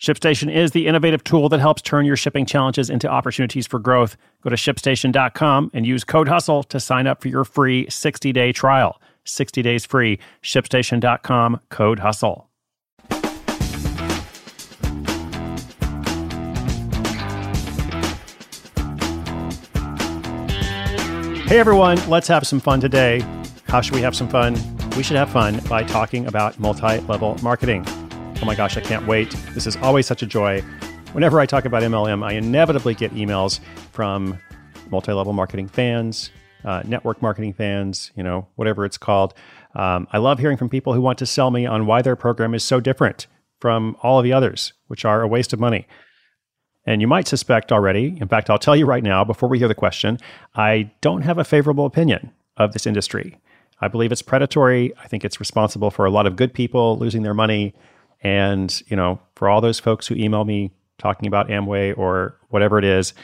ShipStation is the innovative tool that helps turn your shipping challenges into opportunities for growth. Go to shipstation.com and use code HUSTLE to sign up for your free 60 day trial. 60 days free. ShipStation.com, code HUSTLE. Hey everyone, let's have some fun today. How should we have some fun? We should have fun by talking about multi level marketing. Oh my gosh, I can't wait. This is always such a joy. Whenever I talk about MLM, I inevitably get emails from multi level marketing fans, uh, network marketing fans, you know, whatever it's called. Um, I love hearing from people who want to sell me on why their program is so different from all of the others, which are a waste of money. And you might suspect already, in fact, I'll tell you right now before we hear the question, I don't have a favorable opinion of this industry. I believe it's predatory. I think it's responsible for a lot of good people losing their money and, you know, for all those folks who email me talking about Amway or whatever it is,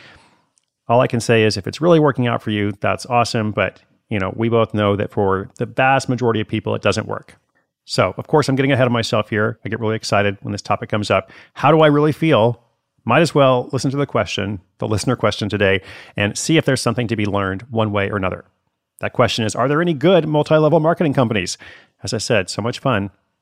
all I can say is if it's really working out for you, that's awesome. But, you know, we both know that for the vast majority of people, it doesn't work. So, of course, I'm getting ahead of myself here. I get really excited when this topic comes up. How do I really feel? Might as well listen to the question, the listener question today, and see if there's something to be learned one way or another. That question is Are there any good multi level marketing companies? As I said, so much fun.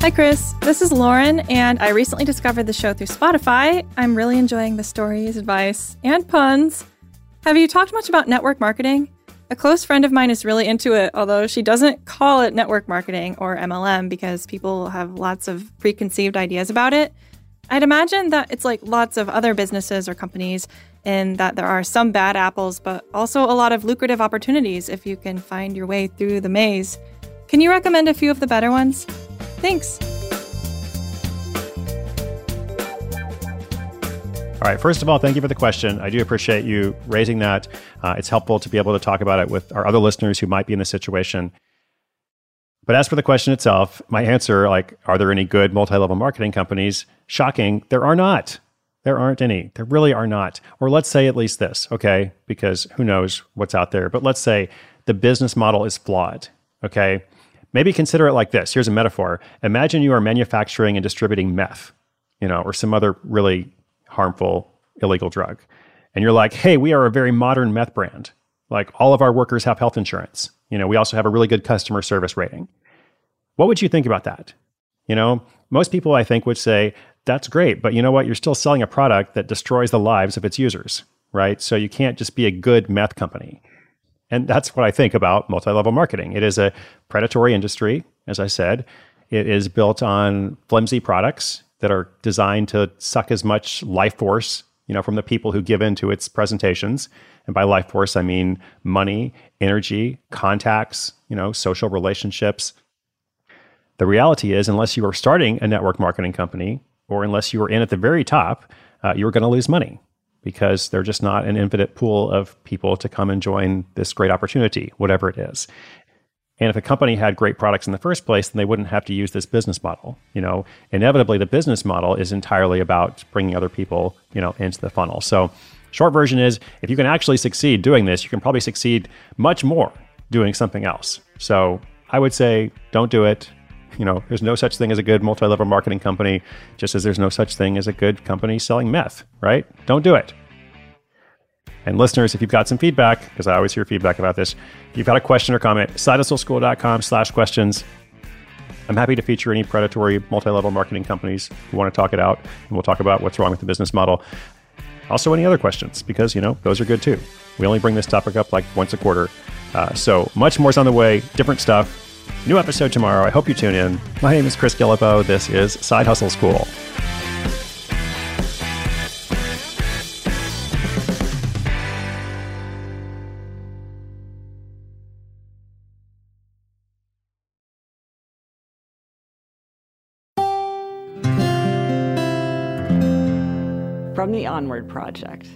Hi, Chris. This is Lauren, and I recently discovered the show through Spotify. I'm really enjoying the stories, advice, and puns. Have you talked much about network marketing? A close friend of mine is really into it, although she doesn't call it network marketing or MLM because people have lots of preconceived ideas about it. I'd imagine that it's like lots of other businesses or companies, in that there are some bad apples, but also a lot of lucrative opportunities if you can find your way through the maze. Can you recommend a few of the better ones? Thanks. All right. First of all, thank you for the question. I do appreciate you raising that. Uh, it's helpful to be able to talk about it with our other listeners who might be in this situation. But as for the question itself, my answer, like, are there any good multi level marketing companies? Shocking, there are not. There aren't any. There really are not. Or let's say at least this, okay? Because who knows what's out there. But let's say the business model is flawed, okay? Maybe consider it like this. Here's a metaphor. Imagine you are manufacturing and distributing meth, you know, or some other really harmful illegal drug. And you're like, hey, we are a very modern meth brand. Like all of our workers have health insurance. You know, we also have a really good customer service rating. What would you think about that? You know, most people I think would say, that's great, but you know what? You're still selling a product that destroys the lives of its users, right? So you can't just be a good meth company. And that's what I think about multi level marketing. It is a predatory industry, as I said. It is built on flimsy products that are designed to suck as much life force, you know, from the people who give into its presentations. And by life force, I mean money, energy, contacts, you know, social relationships. The reality is, unless you are starting a network marketing company, or unless you are in at the very top, uh, you're going to lose money because they're just not an infinite pool of people to come and join this great opportunity, whatever it is. And if a company had great products in the first place, then they wouldn't have to use this business model. You know, inevitably the business model is entirely about bringing other people, you know, into the funnel. So, short version is if you can actually succeed doing this, you can probably succeed much more doing something else. So, I would say don't do it. You know, there's no such thing as a good multi-level marketing company, just as there's no such thing as a good company selling meth, right? Don't do it. And listeners, if you've got some feedback, because I always hear feedback about this, if you've got a question or comment, sidehustleschool.com slash questions. I'm happy to feature any predatory multi-level marketing companies who want to talk it out, and we'll talk about what's wrong with the business model. Also, any other questions, because, you know, those are good too. We only bring this topic up like once a quarter. Uh, so much more's on the way, different stuff. New episode tomorrow. I hope you tune in. My name is Chris Guillebeau. This is Side Hustle School. from the Onward Project.